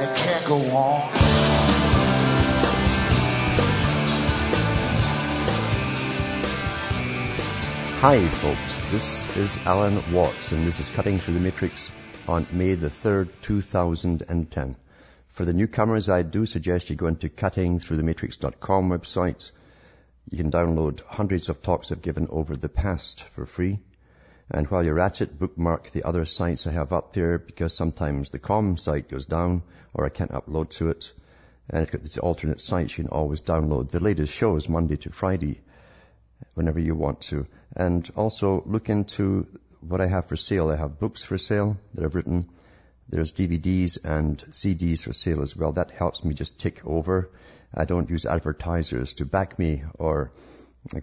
and it can't go on. Hi folks, this is Alan Watt and this is Cutting Through the Matrix on May the 3rd, 2010. For the newcomers, I do suggest you go into cuttingthroughthematrix.com website. You can download hundreds of talks I've given over the past for free. And while you're at it, bookmark the other sites I have up there because sometimes the com site goes down or I can't upload to it. And if it's an alternate sites, you can always download the latest shows Monday to Friday whenever you want to. And also look into what I have for sale. I have books for sale that I've written. There's DVDs and CDs for sale as well. That helps me just tick over. I don't use advertisers to back me or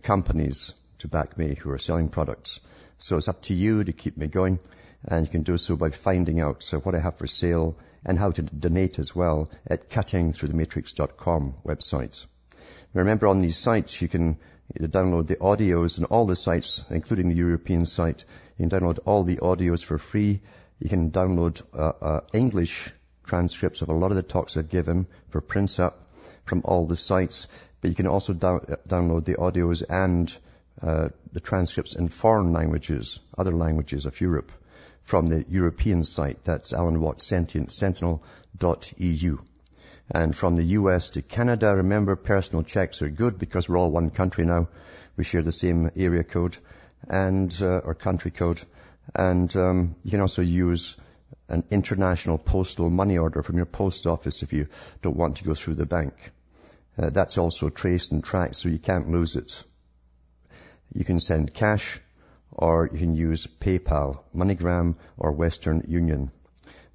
companies to back me who are selling products. So it's up to you to keep me going. And you can do so by finding out so what I have for sale and how to donate as well at cuttingthroughthematrix.com website. Remember on these sites you can download the audios and all the sites, including the European site. You can download all the audios for free. You can download uh, uh, English transcripts of a lot of the talks I've given for prints up from all the sites. But you can also uh, download the audios and uh, the transcripts in foreign languages, other languages of Europe, from the European site. That's Alan Watt Sentient Sentinel.eu. And from the US to Canada, remember personal checks are good because we're all one country now. We share the same area code and uh, or country code. And um, you can also use an international postal money order from your post office if you don't want to go through the bank. Uh, that's also traced and tracked, so you can't lose it. You can send cash, or you can use PayPal, MoneyGram, or Western Union.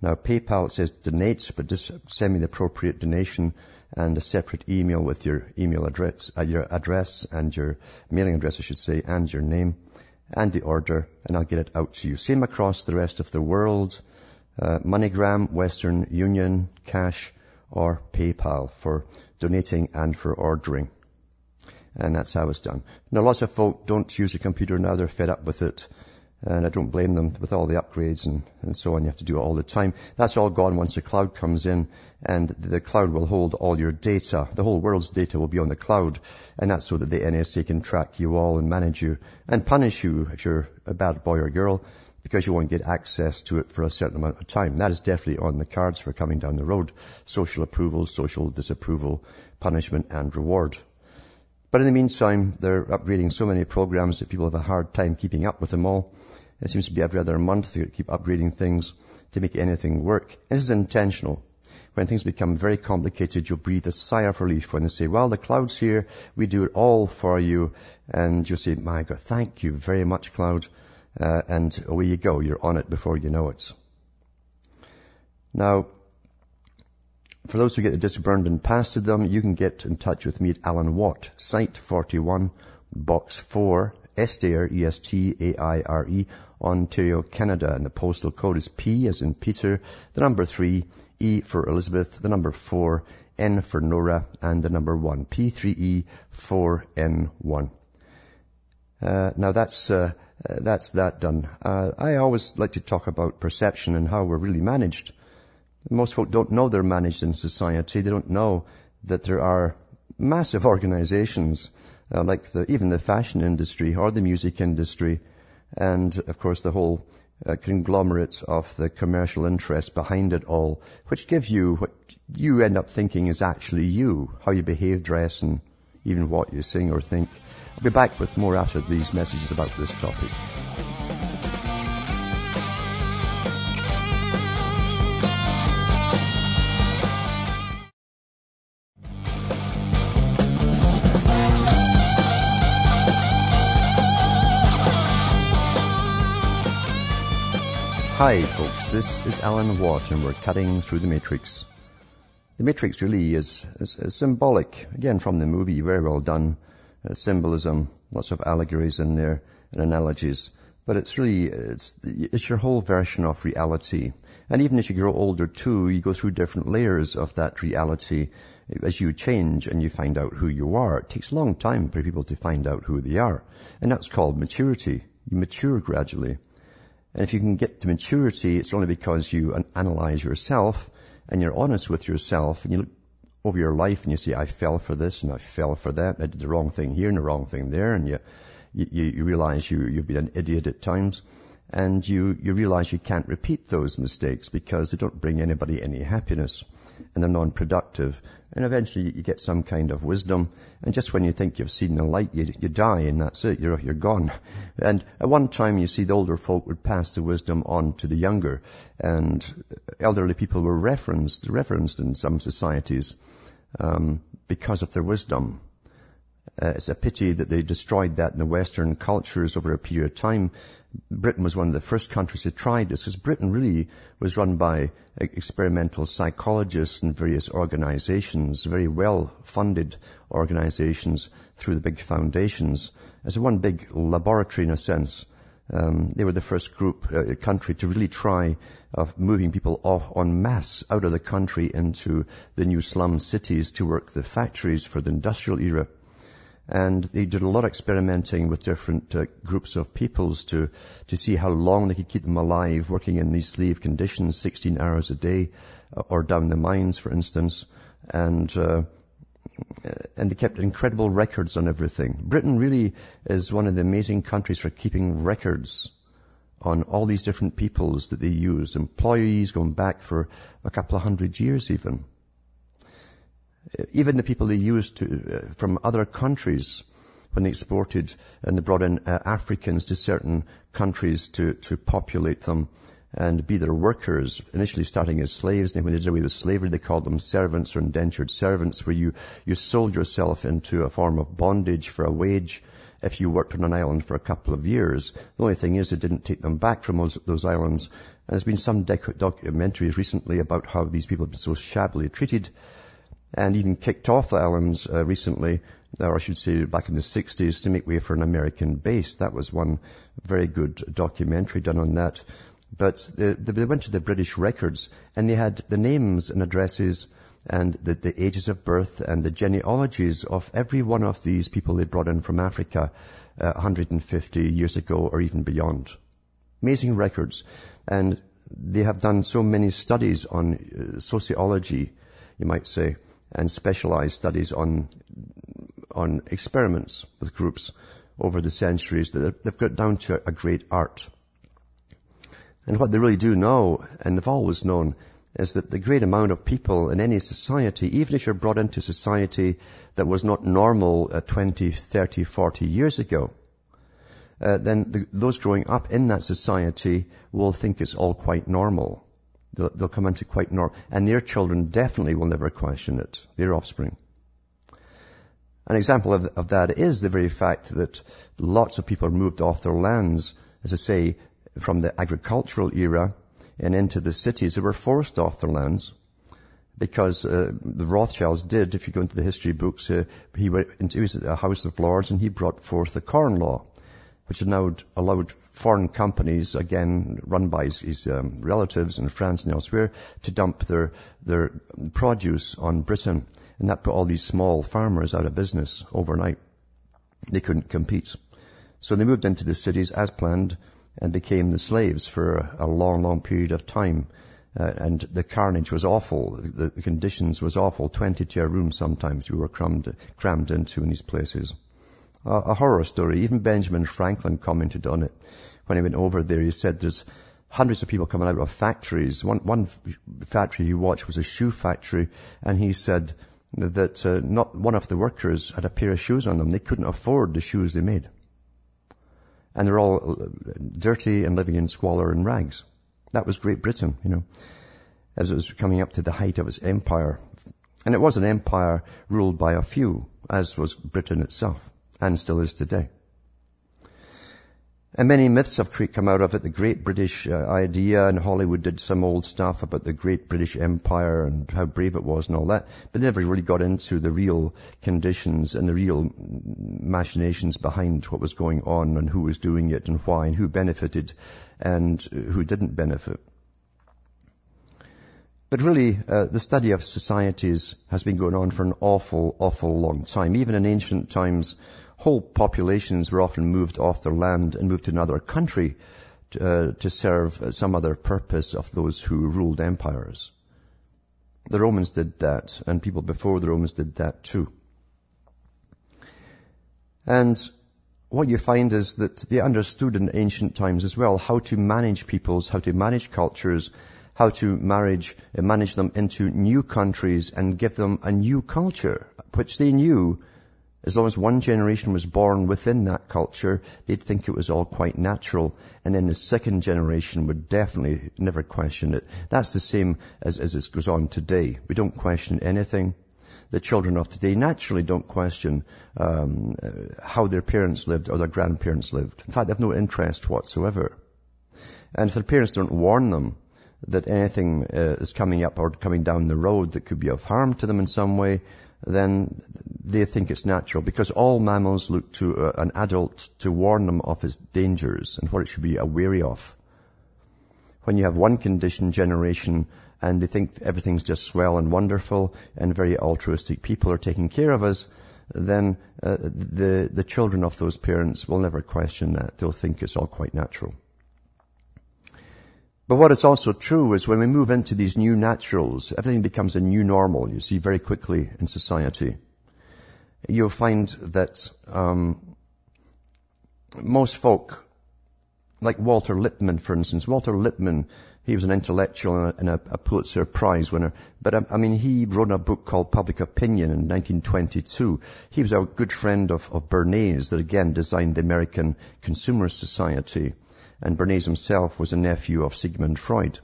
Now PayPal says donate, but just send me the appropriate donation and a separate email with your email address, uh, your address and your mailing address, I should say, and your name and the order, and I'll get it out to you. Same across the rest of the world. Uh, MoneyGram, Western Union, cash, or PayPal for donating and for ordering. And that's how it's done. Now lots of folk don't use a computer now, they're fed up with it. And I don't blame them with all the upgrades and, and so on. You have to do it all the time. That's all gone once the cloud comes in and the cloud will hold all your data. The whole world's data will be on the cloud. And that's so that the NSA can track you all and manage you and punish you if you're a bad boy or girl because you won't get access to it for a certain amount of time. That is definitely on the cards for coming down the road. Social approval, social disapproval, punishment and reward. But in the meantime, they're upgrading so many programs that people have a hard time keeping up with them all. It seems to be every other month they keep upgrading things to make anything work. And this is intentional. When things become very complicated, you'll breathe a sigh of relief when they say, well, the cloud's here, we do it all for you. And you'll say, my God, thank you very much, cloud. Uh, and away you go. You're on it before you know it. Now, for those who get the disc burned and passed to them, you can get in touch with me at Alan Watt, Site 41, Box 4, Estaire, E-S-T-A-I-R-E, Ontario, Canada. And the postal code is P as in Peter, the number 3, E for Elizabeth, the number 4, N for Nora, and the number 1. P3E4N1. Uh, now that's, uh, that's that done. Uh, I always like to talk about perception and how we're really managed. Most folk don't know they're managed in society. They don't know that there are massive organizations, uh, like the, even the fashion industry or the music industry, and of course the whole uh, conglomerate of the commercial interest behind it all, which give you what you end up thinking is actually you, how you behave, dress, and even what you sing or think. I'll be back with more after these messages about this topic. Hi folks, this is Alan Watt and we're cutting through the matrix. The Matrix really is, is, is symbolic, again from the movie, very well done, uh, symbolism, lots of allegories in there and analogies. But it's really, it's, it's your whole version of reality. And even as you grow older too, you go through different layers of that reality as you change and you find out who you are. It takes a long time for people to find out who they are. And that's called maturity. You mature gradually. And if you can get to maturity, it's only because you analyze yourself and you're honest with yourself and you look over your life and you say, I fell for this and I fell for that. I did the wrong thing here and the wrong thing there. And you, you, you realize you, you've been an idiot at times and you, you realize you can't repeat those mistakes because they don't bring anybody any happiness and they're non-productive. And eventually you get some kind of wisdom. And just when you think you've seen the light, you, you die and that's it. You're, you're gone. And at one time you see the older folk would pass the wisdom on to the younger. And elderly people were referenced, referenced in some societies, um, because of their wisdom. Uh, it's a pity that they destroyed that in the Western cultures over a period of time. Britain was one of the first countries to try this because Britain really was run by experimental psychologists and various organizations, very well funded organizations through the big foundations. As one big laboratory in a sense. Um, they were the first group, uh, country to really try of moving people off en masse out of the country into the new slum cities to work the factories for the industrial era. And they did a lot of experimenting with different uh, groups of peoples to, to see how long they could keep them alive working in these slave conditions, 16 hours a day, uh, or down the mines, for instance. And, uh, and they kept incredible records on everything. Britain really is one of the amazing countries for keeping records on all these different peoples that they used, employees going back for a couple of hundred years even even the people they used to, uh, from other countries when they exported and they brought in uh, Africans to certain countries to, to populate them and be their workers, initially starting as slaves, and when they did away with slavery, they called them servants or indentured servants, where you, you sold yourself into a form of bondage for a wage if you worked on an island for a couple of years. The only thing is it didn't take them back from those, those islands. And there's been some doc- documentaries recently about how these people have been so shabbily treated and even kicked off islands uh, recently, or I should say back in the 60s, to make way for an American base. That was one very good documentary done on that. But they, they went to the British records and they had the names and addresses and the, the, ages of birth and the genealogies of every one of these people they brought in from Africa uh, 150 years ago or even beyond. Amazing records. And they have done so many studies on uh, sociology, you might say, and specialized studies on, on experiments with groups over the centuries that they've got down to a great art. And what they really do know, and they've always known, is that the great amount of people in any society, even if you're brought into society that was not normal uh, 20, 30, 40 years ago, uh, then the, those growing up in that society will think it's all quite normal. They'll, they'll come into quite normal. And their children definitely will never question it, their offspring. An example of, of, that is the very fact that lots of people moved off their lands, as I say, from the agricultural era and into the cities. They were forced off their lands because uh, the Rothschilds did, if you go into the history books, uh, he went into a House of Lords and he brought forth the Corn Law which allowed, allowed foreign companies, again run by his, his um, relatives in France and elsewhere, to dump their, their produce on Britain. And that put all these small farmers out of business overnight. They couldn't compete. So they moved into the cities as planned and became the slaves for a long, long period of time. Uh, and the carnage was awful. The, the, conditions was awful. 20 to a room sometimes we were crammed, crammed into in these places a horror story. Even Benjamin Franklin commented on it when he went over there. He said there's hundreds of people coming out of factories. One, one factory he watched was a shoe factory, and he said that uh, not one of the workers had a pair of shoes on them. They couldn't afford the shoes they made. And they're all uh, dirty and living in squalor and rags. That was Great Britain, you know, as it was coming up to the height of its empire. And it was an empire ruled by a few, as was Britain itself and still is today. And many myths have come out of it. The Great British uh, Idea and Hollywood did some old stuff about the Great British Empire and how brave it was and all that. But never really got into the real conditions and the real machinations behind what was going on and who was doing it and why and who benefited and who didn't benefit. But really, uh, the study of societies has been going on for an awful, awful long time. Even in ancient times, whole populations were often moved off their land and moved to another country to, uh, to serve some other purpose of those who ruled empires. The Romans did that, and people before the Romans did that too. And what you find is that they understood in ancient times as well how to manage peoples, how to manage cultures, how to manage, uh, manage them into new countries and give them a new culture, which they knew as long as one generation was born within that culture, they'd think it was all quite natural. And then the second generation would definitely never question it. That's the same as, as it goes on today. We don't question anything. The children of today naturally don't question um, how their parents lived or their grandparents lived. In fact, they have no interest whatsoever. And if their parents don't warn them that anything uh, is coming up or coming down the road that could be of harm to them in some way, then they think it's natural because all mammals look to uh, an adult to warn them of its dangers and what it should be wary of. When you have one conditioned generation and they think everything's just swell and wonderful and very altruistic people are taking care of us, then uh, the, the children of those parents will never question that. They'll think it's all quite natural. But what is also true is when we move into these new naturals, everything becomes a new normal, you see, very quickly in society. You'll find that um, most folk, like Walter Lippmann, for instance, Walter Lippmann, he was an intellectual and a, a Pulitzer Prize winner. But um, I mean, he wrote a book called Public Opinion in 1922. He was a good friend of, of Bernays that again designed the American Consumer Society and Bernays himself was a nephew of Sigmund Freud.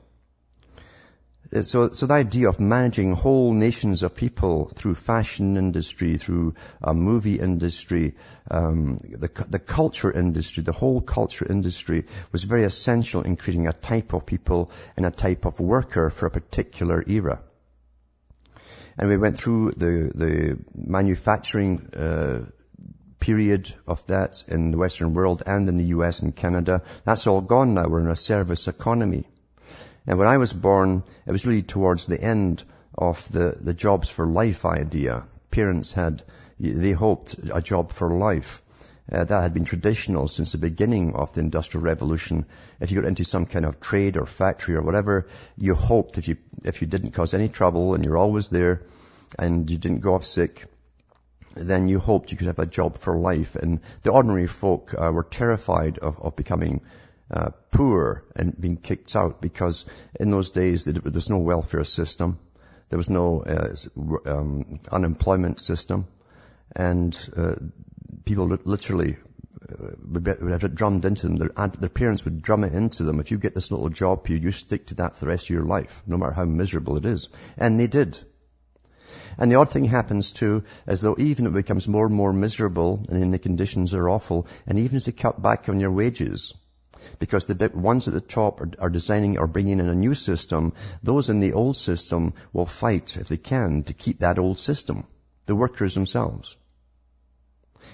Uh, so, so the idea of managing whole nations of people through fashion industry, through a movie industry, um, the, the culture industry, the whole culture industry was very essential in creating a type of people and a type of worker for a particular era. And we went through the, the manufacturing uh, period of that in the Western world and in the US and Canada. That's all gone now. We're in a service economy. And when I was born, it was really towards the end of the, the jobs for life idea. Parents had, they hoped a job for life. Uh, that had been traditional since the beginning of the Industrial Revolution. If you got into some kind of trade or factory or whatever, you hoped if you, if you didn't cause any trouble and you're always there and you didn't go off sick, then you hoped you could have a job for life. And the ordinary folk uh, were terrified of, of becoming uh, poor and being kicked out because in those days there was no welfare system. There was no uh, um, unemployment system. And uh, people literally uh, would have it drummed into them. Their, parents would drum it into them. If you get this little job you stick to that for the rest of your life, no matter how miserable it is. And they did. And the odd thing happens too, as though even it becomes more and more miserable and then the conditions are awful, and even if cut back on your wages, because the ones at the top are, are, designing or bringing in a new system, those in the old system will fight, if they can, to keep that old system. The workers themselves.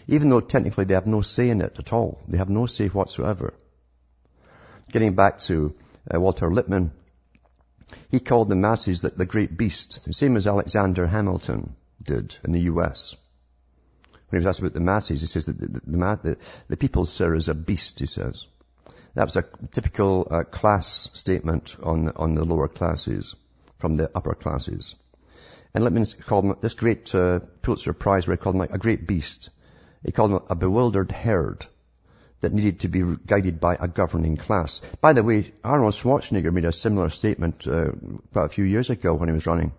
Even though technically they have no say in it at all. They have no say whatsoever. Getting back to uh, Walter Lippmann, he called the masses the, the great beast, the same as Alexander Hamilton did in the US. When he was asked about the masses, he says that the, the, the, the people, sir, is a beast, he says. That was a typical uh, class statement on, on the lower classes from the upper classes. And Lippmann called him, this great uh, Pulitzer Prize where he called him a great beast. He called him a bewildered herd that needed to be guided by a governing class. By the way, Arnold Schwarzenegger made a similar statement uh, about a few years ago when he was running.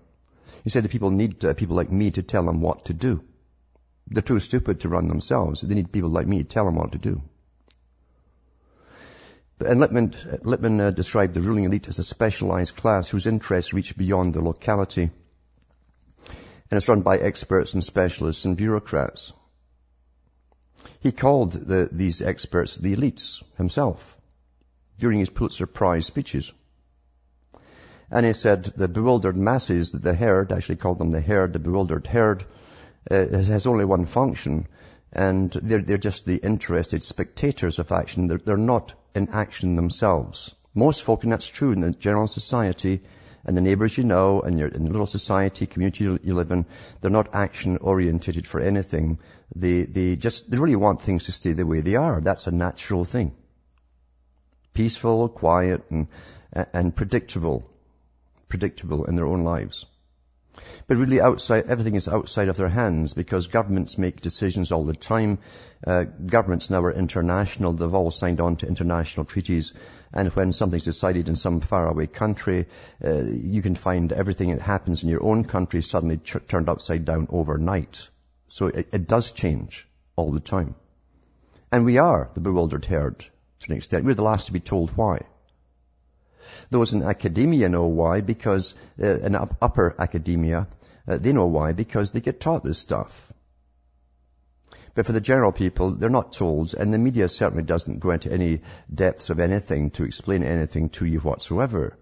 He said that people need uh, people like me to tell them what to do. They're too stupid to run themselves. They need people like me to tell them what to do. And Lippmann, Lippmann uh, described the ruling elite as a specialized class whose interests reach beyond the locality. And it's run by experts and specialists and bureaucrats. He called the, these experts the elites himself during his Pulitzer Prize speeches. And he said the bewildered masses, the herd, actually called them the herd, the bewildered herd, uh, has only one function, and they're, they're just the interested spectators of action. They're, they're not in action themselves. Most folk, and that's true in the general society, and the neighbors you know, and your in the little society, community you live in, they're not action orientated for anything. They, they just, they really want things to stay the way they are. That's a natural thing. Peaceful, quiet, and, and predictable. Predictable in their own lives. But really outside, everything is outside of their hands because governments make decisions all the time. Uh, governments now are international. They've all signed on to international treaties. And when something's decided in some faraway country, uh, you can find everything that happens in your own country suddenly ch- turned upside down overnight. So it, it does change all the time. And we are the bewildered herd to an extent. We're the last to be told why. Those in academia know why because, uh, in upper academia, uh, they know why because they get taught this stuff. But for the general people, they're not told, and the media certainly doesn't go into any depths of anything to explain anything to you whatsoever.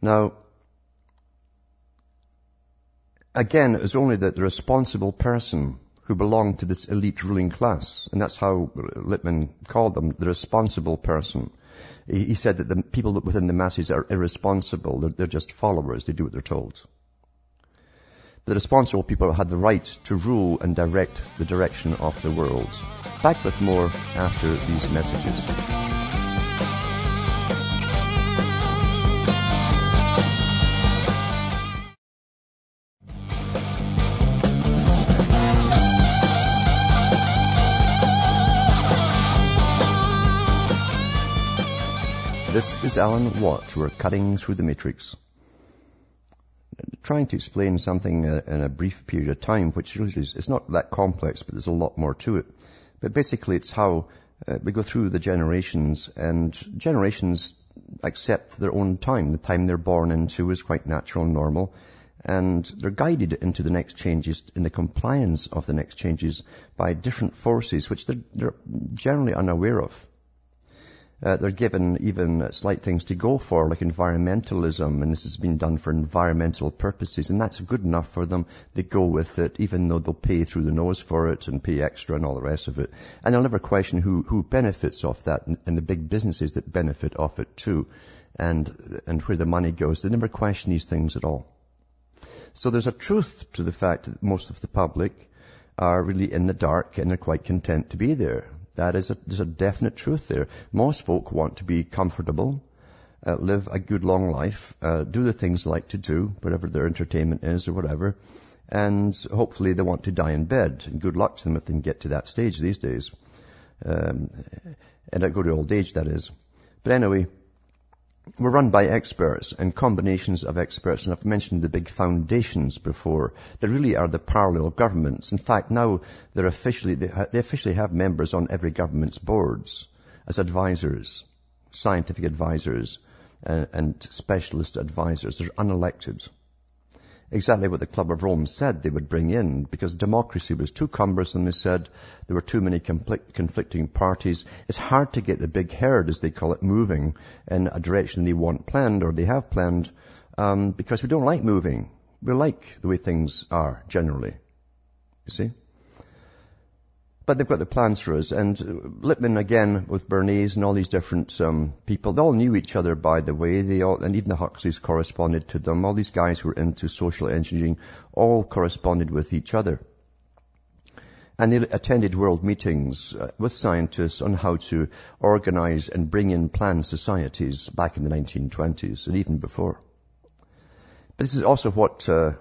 Now, again, it was only that the responsible person who belonged to this elite ruling class, and that's how Lippmann called them, the responsible person. He said that the people within the masses are irresponsible. They're, they're just followers. They do what they're told. The responsible people had the right to rule and direct the direction of the world. Back with more after these messages. This is Alan Watt. We're cutting through the matrix. Trying to explain something in a brief period of time, which really is, it's not that complex, but there's a lot more to it. But basically it's how uh, we go through the generations and generations accept their own time. The time they're born into is quite natural and normal. And they're guided into the next changes, in the compliance of the next changes by different forces, which they're, they're generally unaware of. Uh, they're given even slight things to go for, like environmentalism, and this has been done for environmental purposes, and that's good enough for them. They go with it, even though they'll pay through the nose for it and pay extra and all the rest of it. And they'll never question who, who benefits off that, and, the big businesses that benefit off it too, and, and where the money goes. They never question these things at all. So there's a truth to the fact that most of the public are really in the dark and they're quite content to be there. That is a, there's a definite truth there. Most folk want to be comfortable, uh, live a good long life, uh, do the things they like to do, whatever their entertainment is or whatever, and hopefully they want to die in bed. And good luck to them if they can get to that stage these days. Um, and go to old age, that is. But anyway, we're run by experts and combinations of experts, and I've mentioned the big foundations before. They really are the parallel governments. In fact, now they're officially, they, they officially have members on every government's boards as advisors, scientific advisors, and, and specialist advisors. They're unelected exactly what the Club of Rome said they would bring in because democracy was too cumbersome. They said there were too many conflicting parties. It's hard to get the big herd, as they call it, moving in a direction they want planned or they have planned um, because we don't like moving. We like the way things are generally. You see? But they've got the plans for us. And Lippmann, again, with Bernays and all these different um, people, they all knew each other, by the way. They all, and even the Huxleys corresponded to them. All these guys who were into social engineering all corresponded with each other. And they attended world meetings uh, with scientists on how to organize and bring in planned societies back in the 1920s and even before. But this is also what uh,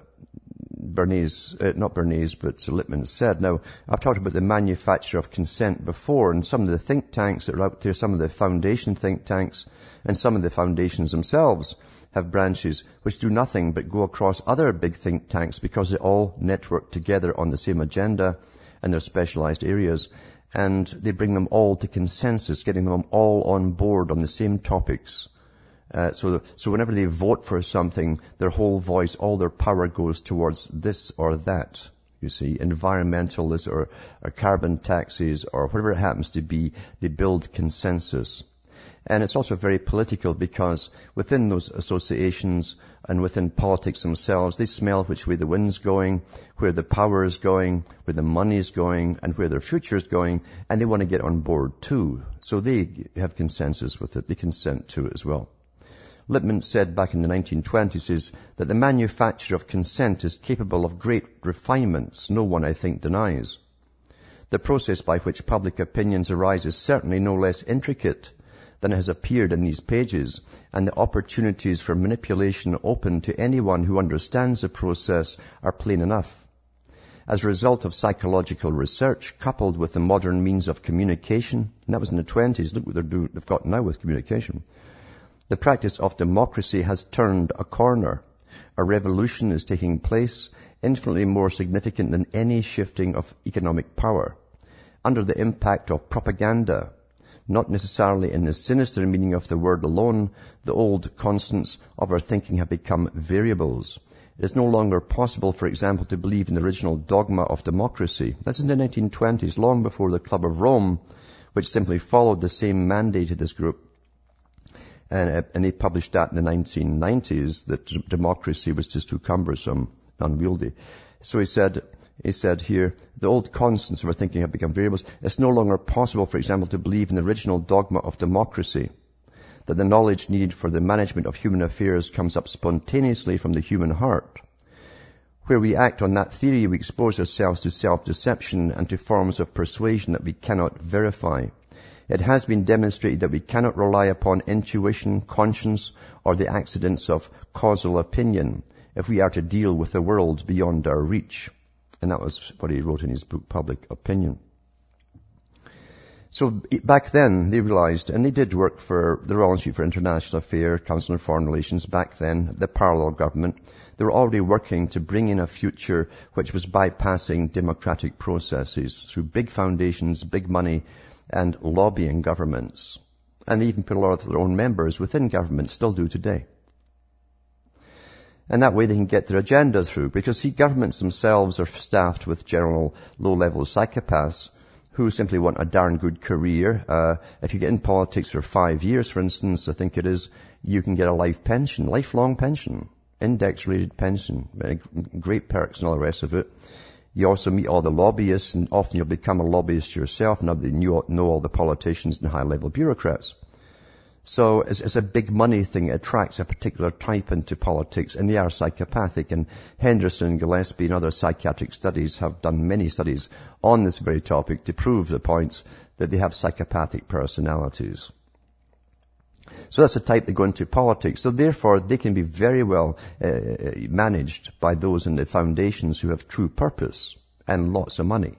Bernays, uh, not Bernays, but Lippmann said. Now, I've talked about the manufacture of consent before, and some of the think tanks that are out there, some of the foundation think tanks, and some of the foundations themselves have branches which do nothing but go across other big think tanks because they all network together on the same agenda and their specialized areas. And they bring them all to consensus, getting them all on board on the same topics uh, so, so whenever they vote for something, their whole voice, all their power goes towards this or that. you see, environmentalists or, or carbon taxes or whatever it happens to be, they build consensus. And it's also very political because within those associations and within politics themselves, they smell which way the wind's going, where the power is going, where the money is going, and where their future is going, and they want to get on board too. So they have consensus with it. They consent to it as well. Lippmann said back in the 1920s is that the manufacture of consent is capable of great refinements no one, I think, denies. The process by which public opinions arise is certainly no less intricate than has appeared in these pages, and the opportunities for manipulation open to anyone who understands the process are plain enough. As a result of psychological research coupled with the modern means of communication, and that was in the 20s, look what they've got now with communication, the practice of democracy has turned a corner. A revolution is taking place, infinitely more significant than any shifting of economic power. Under the impact of propaganda, not necessarily in the sinister meaning of the word alone, the old constants of our thinking have become variables. It is no longer possible, for example, to believe in the original dogma of democracy. This is in the 1920s, long before the Club of Rome, which simply followed the same mandate of this group and, uh, and they published that in the 1990s that d- democracy was just too cumbersome, unwieldy. So he said, he said here, the old constants of our thinking have become variables. It's no longer possible, for example, to believe in the original dogma of democracy, that the knowledge needed for the management of human affairs comes up spontaneously from the human heart. Where we act on that theory, we expose ourselves to self-deception and to forms of persuasion that we cannot verify. It has been demonstrated that we cannot rely upon intuition, conscience, or the accidents of causal opinion if we are to deal with the world beyond our reach. And that was what he wrote in his book, Public Opinion. So back then they realized, and they did work for the Royal Institute for International Affairs, Council on Foreign Relations back then, the parallel government. They were already working to bring in a future which was bypassing democratic processes through big foundations, big money, and lobbying governments. And they even put a lot of their own members within government, still do today. And that way they can get their agenda through, because see, governments themselves are staffed with general low-level psychopaths who simply want a darn good career. Uh, if you get in politics for five years, for instance, I think it is, you can get a life pension, lifelong pension, index-rated pension, great perks and all the rest of it. You also meet all the lobbyists and often you'll become a lobbyist yourself now that you know all the politicians and high level bureaucrats. So it's, it's, a big money thing. It attracts a particular type into politics and they are psychopathic and Henderson, Gillespie and other psychiatric studies have done many studies on this very topic to prove the points that they have psychopathic personalities. So that's the type that go into politics. So therefore, they can be very well uh, managed by those in the foundations who have true purpose and lots of money.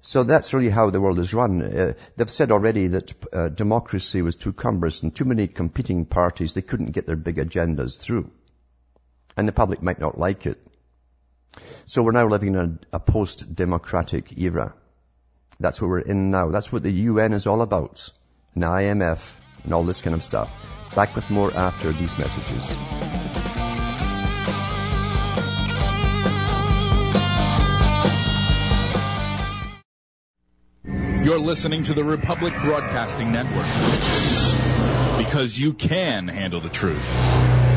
So that's really how the world is run. Uh, they've said already that uh, democracy was too cumbrous and too many competing parties, they couldn't get their big agendas through. And the public might not like it. So we're now living in a, a post-democratic era. That's what we're in now. That's what the UN is all about and IMF and all this kind of stuff. Back with more after these messages. You're listening to the Republic Broadcasting Network because you can handle the truth.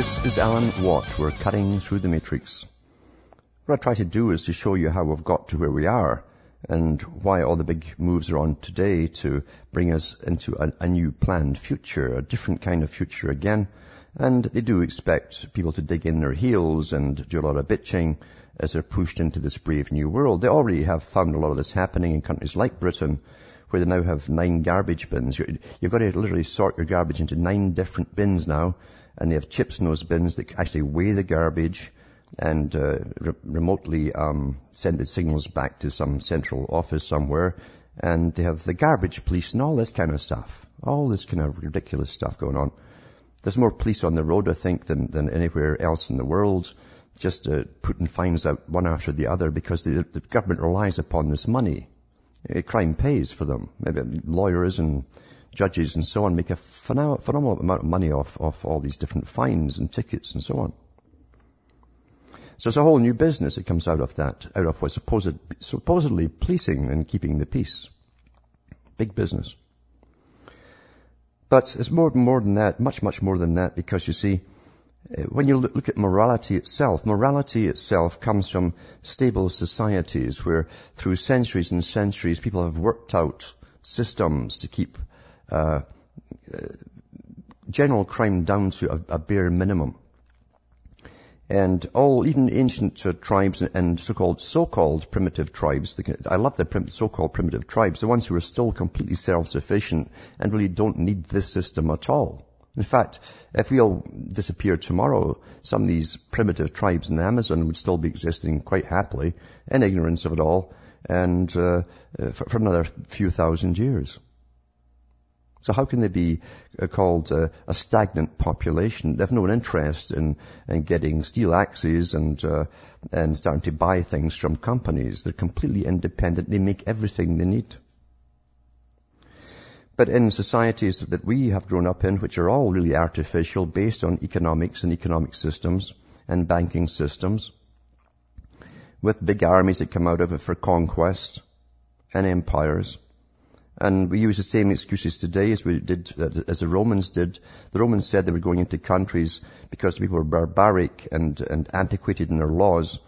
This is Alan Watt. We're cutting through the matrix. What I try to do is to show you how we've got to where we are and why all the big moves are on today to bring us into a, a new planned future, a different kind of future again. And they do expect people to dig in their heels and do a lot of bitching as they're pushed into this brave new world. They already have found a lot of this happening in countries like Britain, where they now have nine garbage bins. You've got to literally sort your garbage into nine different bins now and they have chips in those bins that actually weigh the garbage and uh, re- remotely um, send the signals back to some central office somewhere. And they have the garbage police and all this kind of stuff. All this kind of ridiculous stuff going on. There's more police on the road, I think, than, than anywhere else in the world. just uh, putting fines out one after the other because the, the government relies upon this money. Uh, crime pays for them. Maybe lawyers and judges and so on make a phenomenal amount of money off, off all these different fines and tickets and so on. So it's a whole new business that comes out of that, out of what's supposed, supposedly policing and keeping the peace. Big business. But it's more, more than that, much, much more than that, because you see, uh, when you look at morality itself, morality itself comes from stable societies where through centuries and centuries people have worked out systems to keep uh, uh, general crime down to a, a bare minimum. And all, even ancient uh, tribes and so-called, so-called primitive tribes, I love the prim- so-called primitive tribes, the ones who are still completely self-sufficient and really don't need this system at all. In fact, if we all disappeared tomorrow, some of these primitive tribes in the Amazon would still be existing quite happily in ignorance of it all and uh, for, for another few thousand years. So how can they be uh, called a, a stagnant population? They have no interest in, in getting steel axes and, uh, and starting to buy things from companies. They're completely independent. They make everything they need. But in societies that we have grown up in, which are all really artificial, based on economics and economic systems and banking systems, with big armies that come out of it for conquest and empires, and we use the same excuses today as we did, uh, as the Romans did. The Romans said they were going into countries because people were barbaric and, and antiquated in their laws.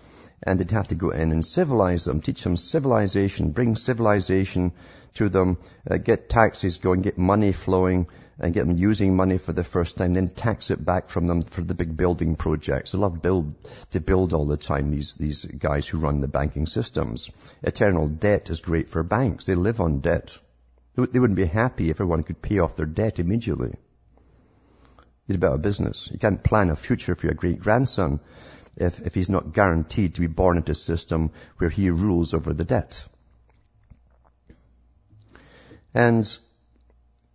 And they'd have to go in and civilize them, teach them civilization, bring civilization to them, uh, get taxes going, get money flowing, and get them using money for the first time, then tax it back from them for the big building projects. They love build, to build all the time, these, these guys who run the banking systems. Eternal debt is great for banks. They live on debt. They wouldn't be happy if everyone could pay off their debt immediately. It's about a business. You can't plan a future for your great grandson if, if he's not guaranteed to be born into a system where he rules over the debt. And,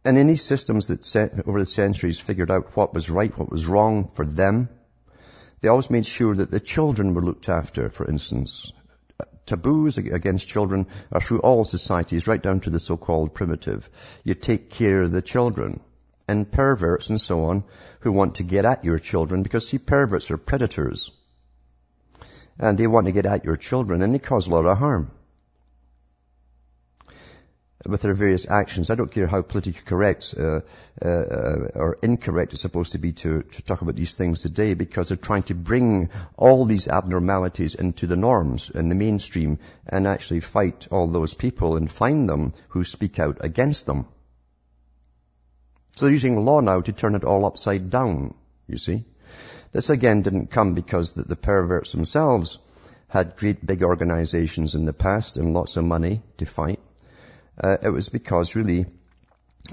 and in these systems that set, over the centuries figured out what was right, what was wrong for them, they always made sure that the children were looked after, for instance taboos against children are through all societies, right down to the so-called primitive. You take care of the children. And perverts and so on who want to get at your children because see, perverts are predators. And they want to get at your children and they cause a lot of harm with their various actions. I don't care how politically correct uh, uh, or incorrect it's supposed to be to, to talk about these things today because they're trying to bring all these abnormalities into the norms and the mainstream and actually fight all those people and find them who speak out against them. So they're using law now to turn it all upside down, you see. This again didn't come because the, the perverts themselves had great big organizations in the past and lots of money to fight uh, it was because really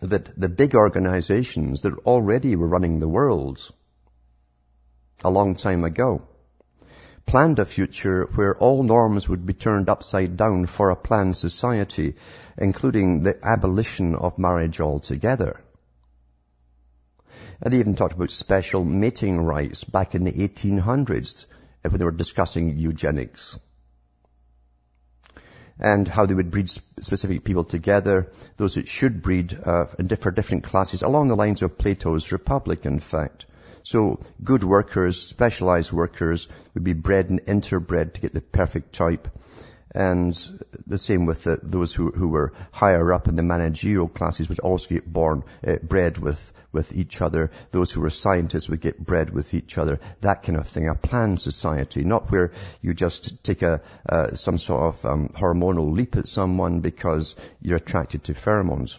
that the big organizations that already were running the world a long time ago planned a future where all norms would be turned upside down for a planned society, including the abolition of marriage altogether. And they even talked about special mating rights back in the 1800s when they were discussing eugenics and how they would breed specific people together, those that should breed uh, for different classes, along the lines of Plato's Republic, in fact. So good workers, specialized workers would be bred and interbred to get the perfect type. And the same with the, those who, who were higher up in the managerial classes would also get born, uh, bred with, with each other. Those who were scientists would get bred with each other. That kind of thing. A planned society, not where you just take a, uh, some sort of um, hormonal leap at someone because you're attracted to pheromones.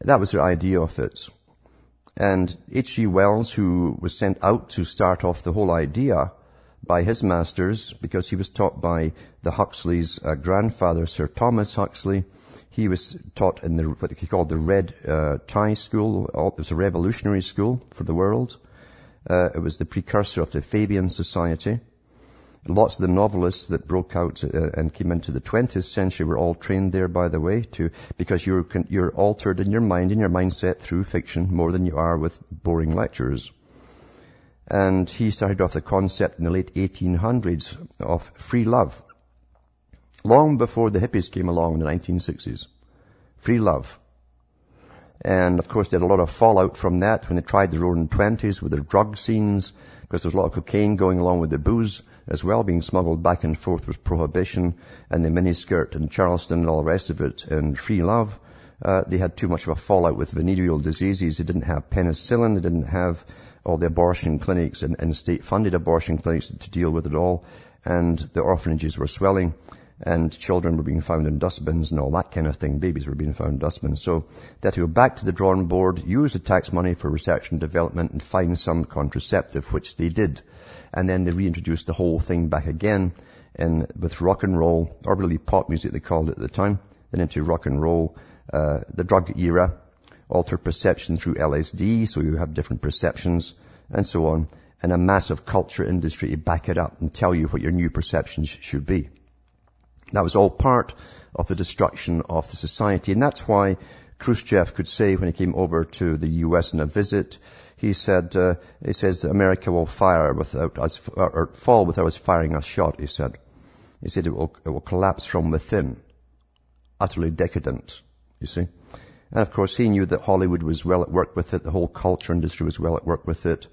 That was their idea of it. And H.G. Wells, who was sent out to start off the whole idea, by his masters because he was taught by the Huxley's uh, grandfather, Sir Thomas Huxley. He was taught in the, what he called the Red uh, Tie School. It was a revolutionary school for the world. Uh, it was the precursor of the Fabian Society. Lots of the novelists that broke out uh, and came into the 20th century were all trained there, by the way, to, because you're, you're altered in your mind and your mindset through fiction more than you are with boring lectures. And he started off the concept in the late 1800s of free love. Long before the hippies came along in the 1960s. Free love. And of course, they had a lot of fallout from that when they tried their own 20s with their drug scenes, because there was a lot of cocaine going along with the booze as well, being smuggled back and forth with prohibition and the miniskirt and Charleston and all the rest of it and free love. Uh, they had too much of a fallout with venereal diseases. They didn't have penicillin. They didn't have all the abortion clinics and, and state-funded abortion clinics to deal with it all. And the orphanages were swelling and children were being found in dustbins and all that kind of thing. Babies were being found in dustbins. So they had to go back to the drawing board, use the tax money for research and development and find some contraceptive, which they did. And then they reintroduced the whole thing back again and with rock and roll, or really pop music they called it at the time, then into rock and roll, uh, the drug era, alter perception through LSD, so you have different perceptions, and so on, and a massive culture industry to back it up and tell you what your new perceptions should be. That was all part of the destruction of the society. And that's why Khrushchev could say when he came over to the US on a visit, he said, uh, he says, America will fire without us, or fall without us firing a shot, he said. He said it will, it will collapse from within. Utterly decadent, you see. And of course he knew that Hollywood was well at work with it, the whole culture industry was well at work with it.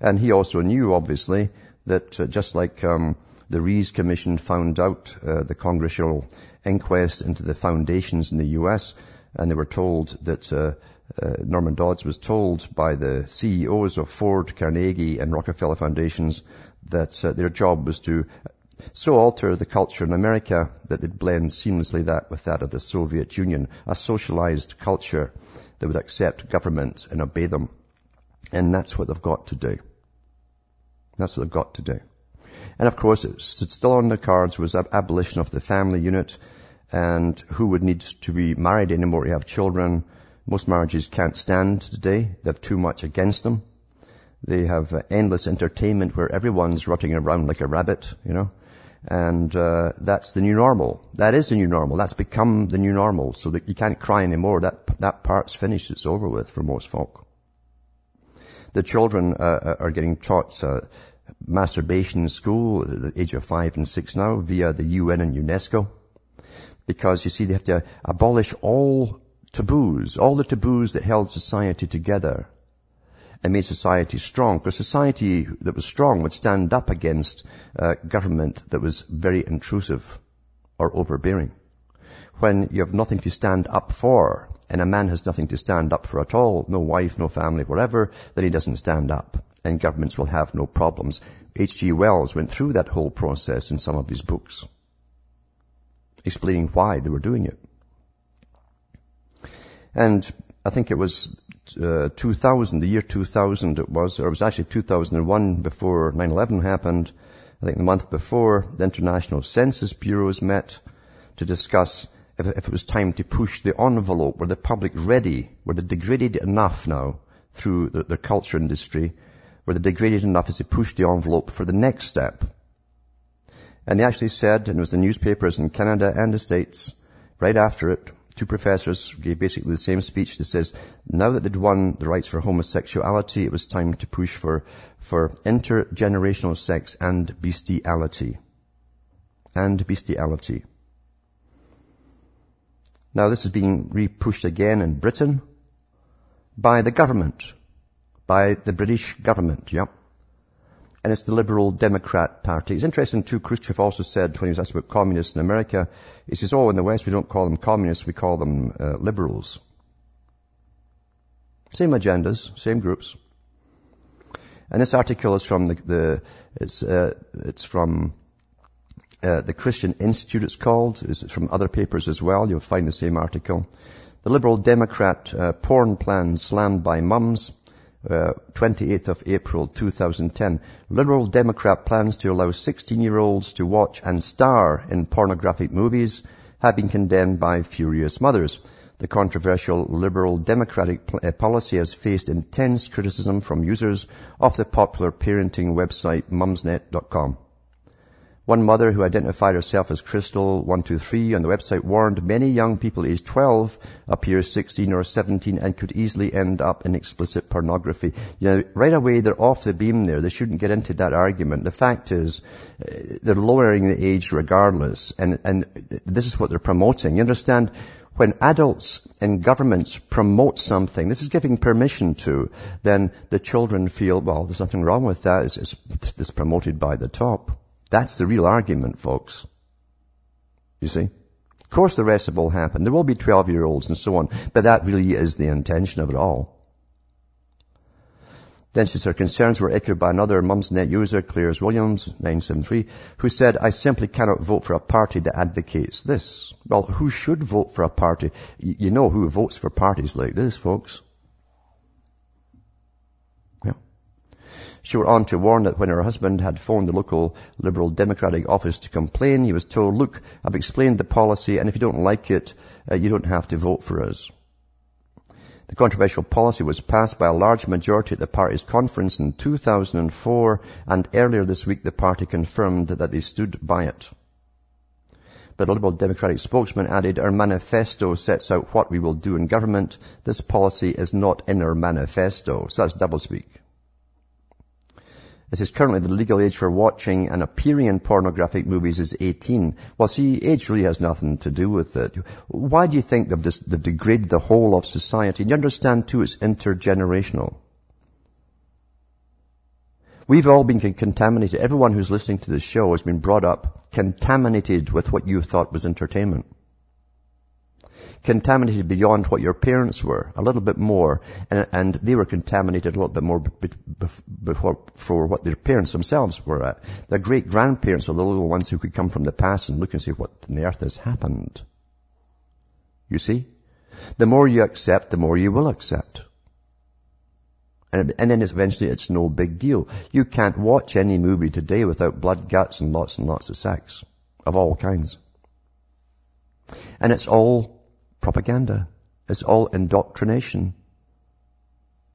And he also knew, obviously, that uh, just like, um, the Reece Commission found out uh, the congressional inquest into the foundations in the U.S., and they were told that uh, uh, Norman Dodds was told by the CEOs of Ford, Carnegie, and Rockefeller Foundations that uh, their job was to so alter the culture in America that they'd blend seamlessly that with that of the Soviet Union, a socialized culture that would accept government and obey them. And that's what they've got to do. That's what they've got to do. And of course, it still on the cards was abolition of the family unit and who would need to be married anymore to have children. Most marriages can't stand today. They have too much against them. They have endless entertainment where everyone's rotting around like a rabbit, you know. And uh, that's the new normal. That is the new normal. That's become the new normal. So that you can't cry anymore. That that part's finished. It's over with for most folk. The children uh, uh are getting taught uh, masturbation in school at the age of five and six now via the UN and UNESCO. Because you see, they have to abolish all taboos, all the taboos that held society together and made society strong. Because society that was strong would stand up against uh, government that was very intrusive or overbearing. When you have nothing to stand up for, and a man has nothing to stand up for at all, no wife, no family, whatever, then he doesn't stand up and governments will have no problems. H.G. Wells went through that whole process in some of his books, explaining why they were doing it. And I think it was uh, 2000, the year 2000 it was, or it was actually 2001 before 9-11 happened. I think the month before, the International Census Bureaus met to discuss if, if it was time to push the envelope. Were the public ready? Were they degraded enough now through the, the culture industry were they degraded enough as to push the envelope for the next step. And they actually said, and it was the newspapers in Canada and the States, right after it, two professors gave basically the same speech that says, now that they'd won the rights for homosexuality, it was time to push for, for intergenerational sex and bestiality. And bestiality. Now this is being re-pushed again in Britain by the government by the British government, yeah. And it's the Liberal Democrat Party. It's interesting too, Khrushchev also said when he was asked about communists in America, he says, oh, in the West we don't call them communists, we call them uh, liberals. Same agendas, same groups. And this article is from the, the it's, uh, it's from uh, the Christian Institute it's called. It's from other papers as well. You'll find the same article. The Liberal Democrat uh, porn plan slammed by mums. 28th uh, of April 2010, Liberal Democrat plans to allow 16-year-olds to watch and star in pornographic movies have been condemned by furious mothers. The controversial Liberal Democratic uh, policy has faced intense criticism from users of the popular parenting website mumsnet.com. One mother who identified herself as Crystal123 on the website warned many young people aged 12 appear 16 or 17 and could easily end up in explicit pornography. You know, right away they're off the beam there. They shouldn't get into that argument. The fact is, uh, they're lowering the age regardless and, and this is what they're promoting. You understand? when adults and governments promote something, this is giving permission to, then the children feel, well, there's nothing wrong with that. It's, it's, it's promoted by the top. That's the real argument, folks. You see? Of course the rest of it will happen. There will be 12 year olds and so on, but that really is the intention of it all. Then she said her concerns were echoed by another Mumsnet user, Claire's Williams, 973, who said, I simply cannot vote for a party that advocates this. Well, who should vote for a party? You know who votes for parties like this, folks. She went on to warn that when her husband had phoned the local Liberal Democratic office to complain, he was told, look, I've explained the policy and if you don't like it, uh, you don't have to vote for us. The controversial policy was passed by a large majority at the party's conference in 2004 and earlier this week the party confirmed that they stood by it. But a Liberal Democratic spokesman added, our manifesto sets out what we will do in government. This policy is not in our manifesto. So that's doublespeak. It says currently the legal age for watching and appearing in pornographic movies is 18. Well, see, age really has nothing to do with it. Why do you think they've, dis- they've degraded the whole of society? And you understand too, it's intergenerational. We've all been contaminated. Everyone who's listening to this show has been brought up contaminated with what you thought was entertainment contaminated beyond what your parents were, a little bit more, and, and they were contaminated a little bit more before, for what their parents themselves were at. Their great grandparents are the little ones who could come from the past and look and see what on the earth has happened. You see? The more you accept, the more you will accept. And, and then it's eventually it's no big deal. You can't watch any movie today without blood, guts, and lots and lots of sex. Of all kinds. And it's all propaganda. It's all indoctrination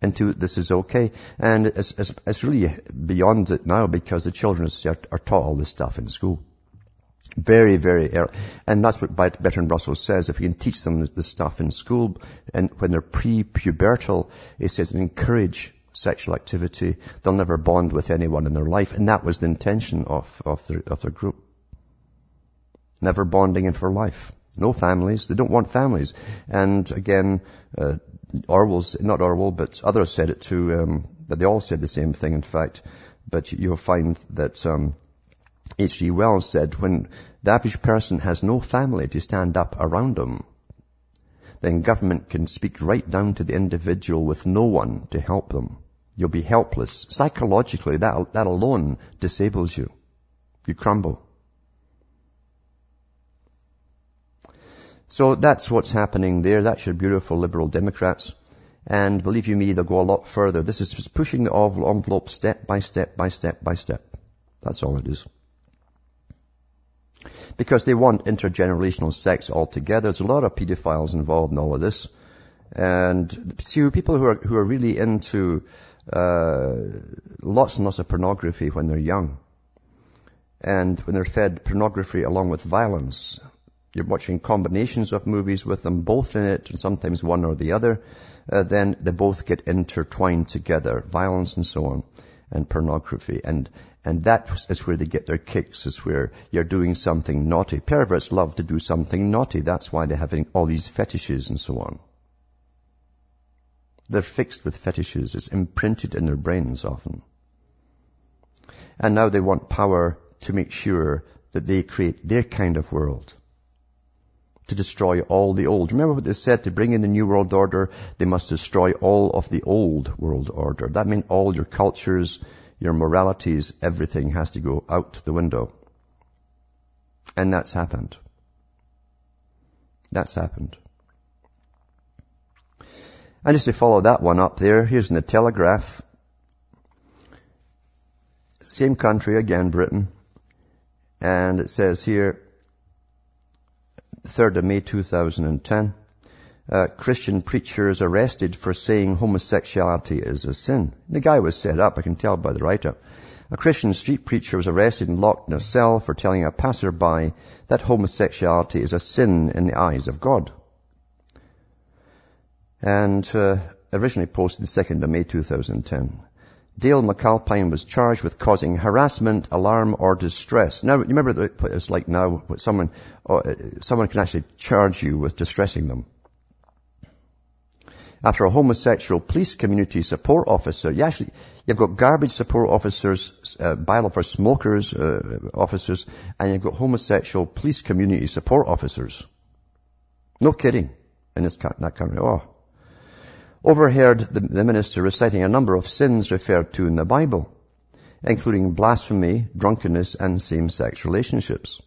into this is okay. And it's, it's, it's really beyond it now because the children are, are taught all this stuff in school. Very, very early. And that's what Bertrand Russell says. If you can teach them this stuff in school and when they're pre-pubertal, he says encourage sexual activity. They'll never bond with anyone in their life. And that was the intention of, of, their, of their group. Never bonding in for life. No families. They don't want families. And again, uh, Orwell's, not Orwell, but others said it too, um, that they all said the same thing, in fact. But you'll find that um, H.G. Wells said, when the average person has no family to stand up around them, then government can speak right down to the individual with no one to help them. You'll be helpless. Psychologically, that, that alone disables you. You crumble. So that's what's happening there. That's your beautiful liberal Democrats. And believe you me, they'll go a lot further. This is pushing the envelope step by step by step by step. That's all it is. Because they want intergenerational sex altogether. There's a lot of pedophiles involved in all of this. And see, people who are, who are really into, uh, lots and lots of pornography when they're young. And when they're fed pornography along with violence, you're watching combinations of movies with them both in it, and sometimes one or the other, uh, then they both get intertwined together, violence and so on, and pornography. And, and that is where they get their kicks, is where you're doing something naughty. Perverts love to do something naughty. That's why they're having all these fetishes and so on. They're fixed with fetishes. It's imprinted in their brains often. And now they want power to make sure that they create their kind of world to destroy all the old. Remember what they said, to bring in the new world order, they must destroy all of the old world order. That means all your cultures, your moralities, everything has to go out the window. And that's happened. That's happened. And just to follow that one up there, here's in the Telegraph. Same country again, Britain. And it says here, 3rd of May 2010. Uh, Christian preacher is arrested for saying homosexuality is a sin. The guy was set up, I can tell by the write-up. A Christian street preacher was arrested and locked in a cell for telling a passerby that homosexuality is a sin in the eyes of God. And uh, originally posted the 2nd of May 2010. Dale McAlpine was charged with causing harassment, alarm, or distress. Now, you remember that it's like now, someone, uh, someone can actually charge you with distressing them. After a homosexual police community support officer, you actually, you've got garbage support officers, uh, bylaw for smokers uh, officers, and you've got homosexual police community support officers. No kidding. In this, that country. Oh, overheard the, minister reciting a number of sins referred to in the Bible, including blasphemy, drunkenness, and same-sex relationships.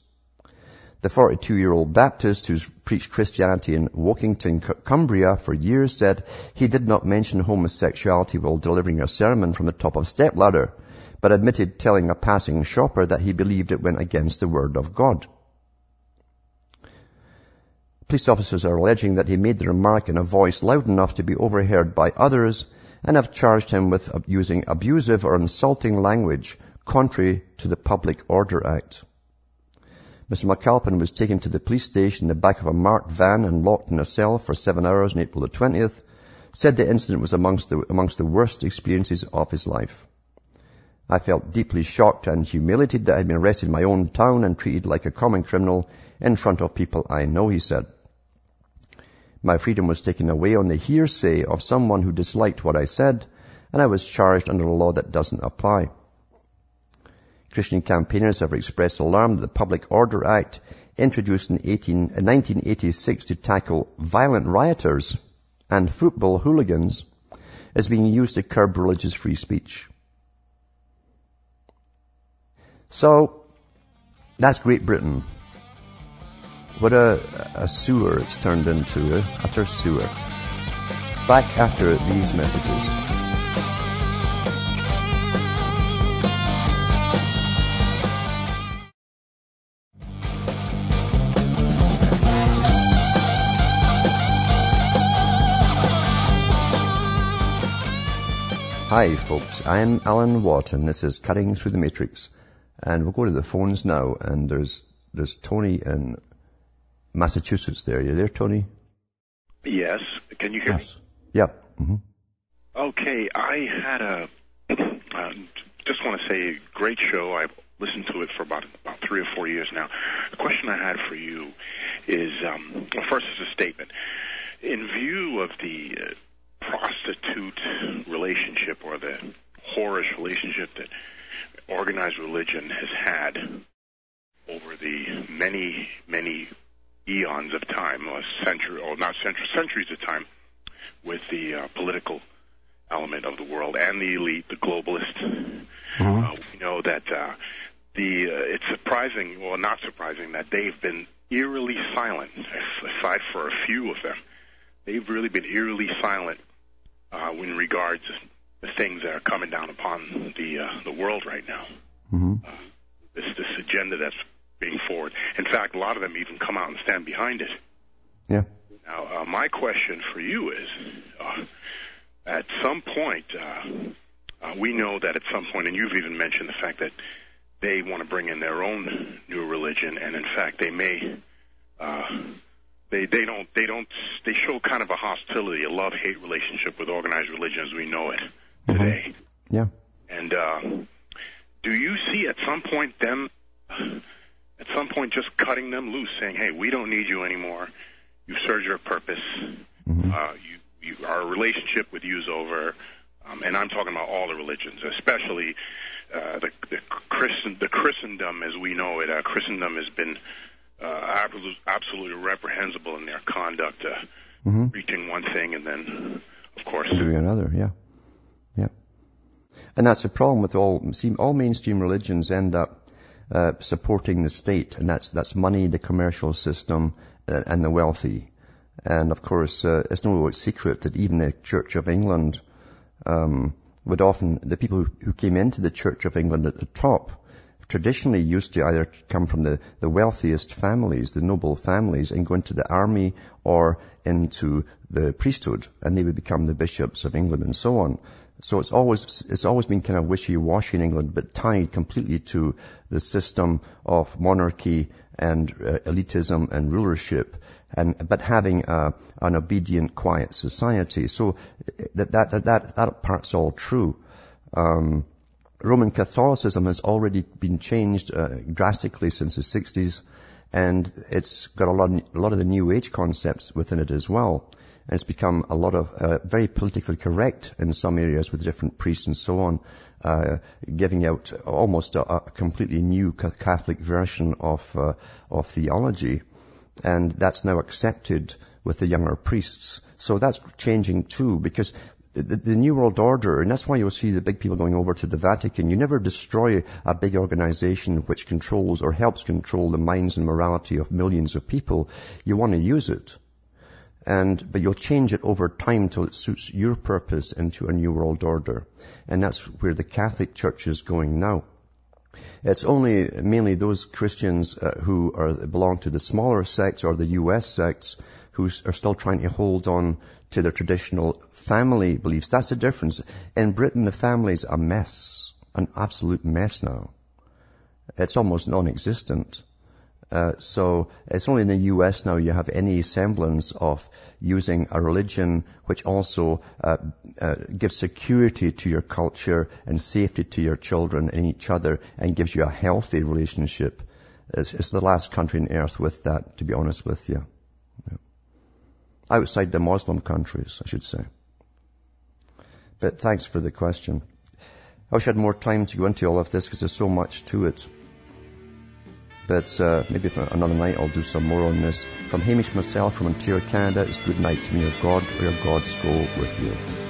The 42-year-old Baptist who's preached Christianity in Workington, Cumbria for years said he did not mention homosexuality while delivering a sermon from the top of a stepladder, but admitted telling a passing shopper that he believed it went against the word of God. Police officers are alleging that he made the remark in a voice loud enough to be overheard by others and have charged him with using abusive or insulting language contrary to the Public Order Act. Mr. McAlpine was taken to the police station in the back of a marked van and locked in a cell for seven hours on April the 20th, said the incident was amongst the, amongst the worst experiences of his life. I felt deeply shocked and humiliated that I had been arrested in my own town and treated like a common criminal in front of people I know, he said. My freedom was taken away on the hearsay of someone who disliked what I said, and I was charged under a law that doesn't apply. Christian campaigners have expressed alarm that the Public Order Act, introduced in, 18, uh, in 1986 to tackle violent rioters and football hooligans, is being used to curb religious free speech. So, that's Great Britain. What a, a sewer it's turned into, a utter sewer. Back after these messages. Hi folks, I'm Alan Watt and this is Cutting Through the Matrix. And we'll go to the phones now and there's, there's Tony in Massachusetts there. You there, Tony? Yes. Can you hear yes. me? Yeah. Mm-hmm. Okay. I had a, uh, just want to say, great show. I've listened to it for about about three or four years now. The question I had for you is, um, well, first is a statement. In view of the uh, prostitute relationship or the whorish relationship that organized religion has had over the many, many eons of time, or century, or not centuries, centuries of time, with the uh, political element of the world and the elite, the globalists. Mm-hmm. Uh, we know that uh, the uh, it's surprising, well, not surprising, that they've been eerily silent. Aside for a few of them, they've really been eerily silent uh, in regards to the things that are coming down upon the uh, the world right now. Mm-hmm. Uh, this this agenda that's being forward. In fact, a lot of them even come out and stand behind it. Yeah. Now, uh, my question for you is, uh, at some point, uh, uh, we know that at some point, and you've even mentioned the fact that they want to bring in their own new religion, and in fact, they may. Uh, they they don't they don't they show kind of a hostility, a love hate relationship with organized religion as we know it mm-hmm. today. Yeah. And uh, do you see at some point them at some point just cutting them loose, saying, "Hey, we don't need you anymore. You've served your purpose. Mm-hmm. Uh, you, you, our relationship with you is over." Um, and I'm talking about all the religions, especially uh, the, the, Christen, the Christendom as we know it. Uh, Christendom has been uh, absolutely reprehensible in their conduct, uh, mm-hmm. preaching one thing and then, of course, doing another. Yeah, yeah. And that's the problem with all. See, all mainstream religions end up uh, supporting the state, and that's that's money, the commercial system, uh, and the wealthy. And of course, uh, it's no secret that even the Church of England um, would often the people who, who came into the Church of England at the top traditionally used to either come from the, the wealthiest families, the noble families, and go into the army or into the priesthood, and they would become the bishops of England and so on. So it's always, it's always been kind of wishy-washy in England, but tied completely to the system of monarchy and uh, elitism and rulership, and, but having uh, an obedient, quiet society. So that, that, that, that, that part's all true. Um, Roman Catholicism has already been changed uh, drastically since the 60s, and it's got a lot, a lot of the New Age concepts within it as well. And it's become a lot of uh, very politically correct in some areas with different priests and so on, uh, giving out almost a, a, completely new Catholic version of uh, of theology, and that's now accepted with the younger priests. So that's changing too, because the, the, New World Order, and that's why you'll see the big people going over to the Vatican. You never destroy a big organization which controls or helps control the minds and morality of millions of people. You want to use it. And, but you'll change it over time till it suits your purpose into a New World Order. And that's where the Catholic Church is going now. It's only mainly those Christians uh, who are, belong to the smaller sects or the US sects who are still trying to hold on to their traditional family beliefs. That's the difference. In Britain, the family's a mess, an absolute mess now. It's almost non-existent. Uh, so it's only in the US now you have any semblance of using a religion which also uh, uh, gives security to your culture and safety to your children and each other and gives you a healthy relationship. It's, it's the last country on earth with that, to be honest with you outside the Muslim countries, I should say. But thanks for the question. I wish I had more time to go into all of this because there's so much to it. But uh, maybe another night I'll do some more on this. From Hamish myself from Ontario, Canada, it's good night to me. Your God or your gods go with you.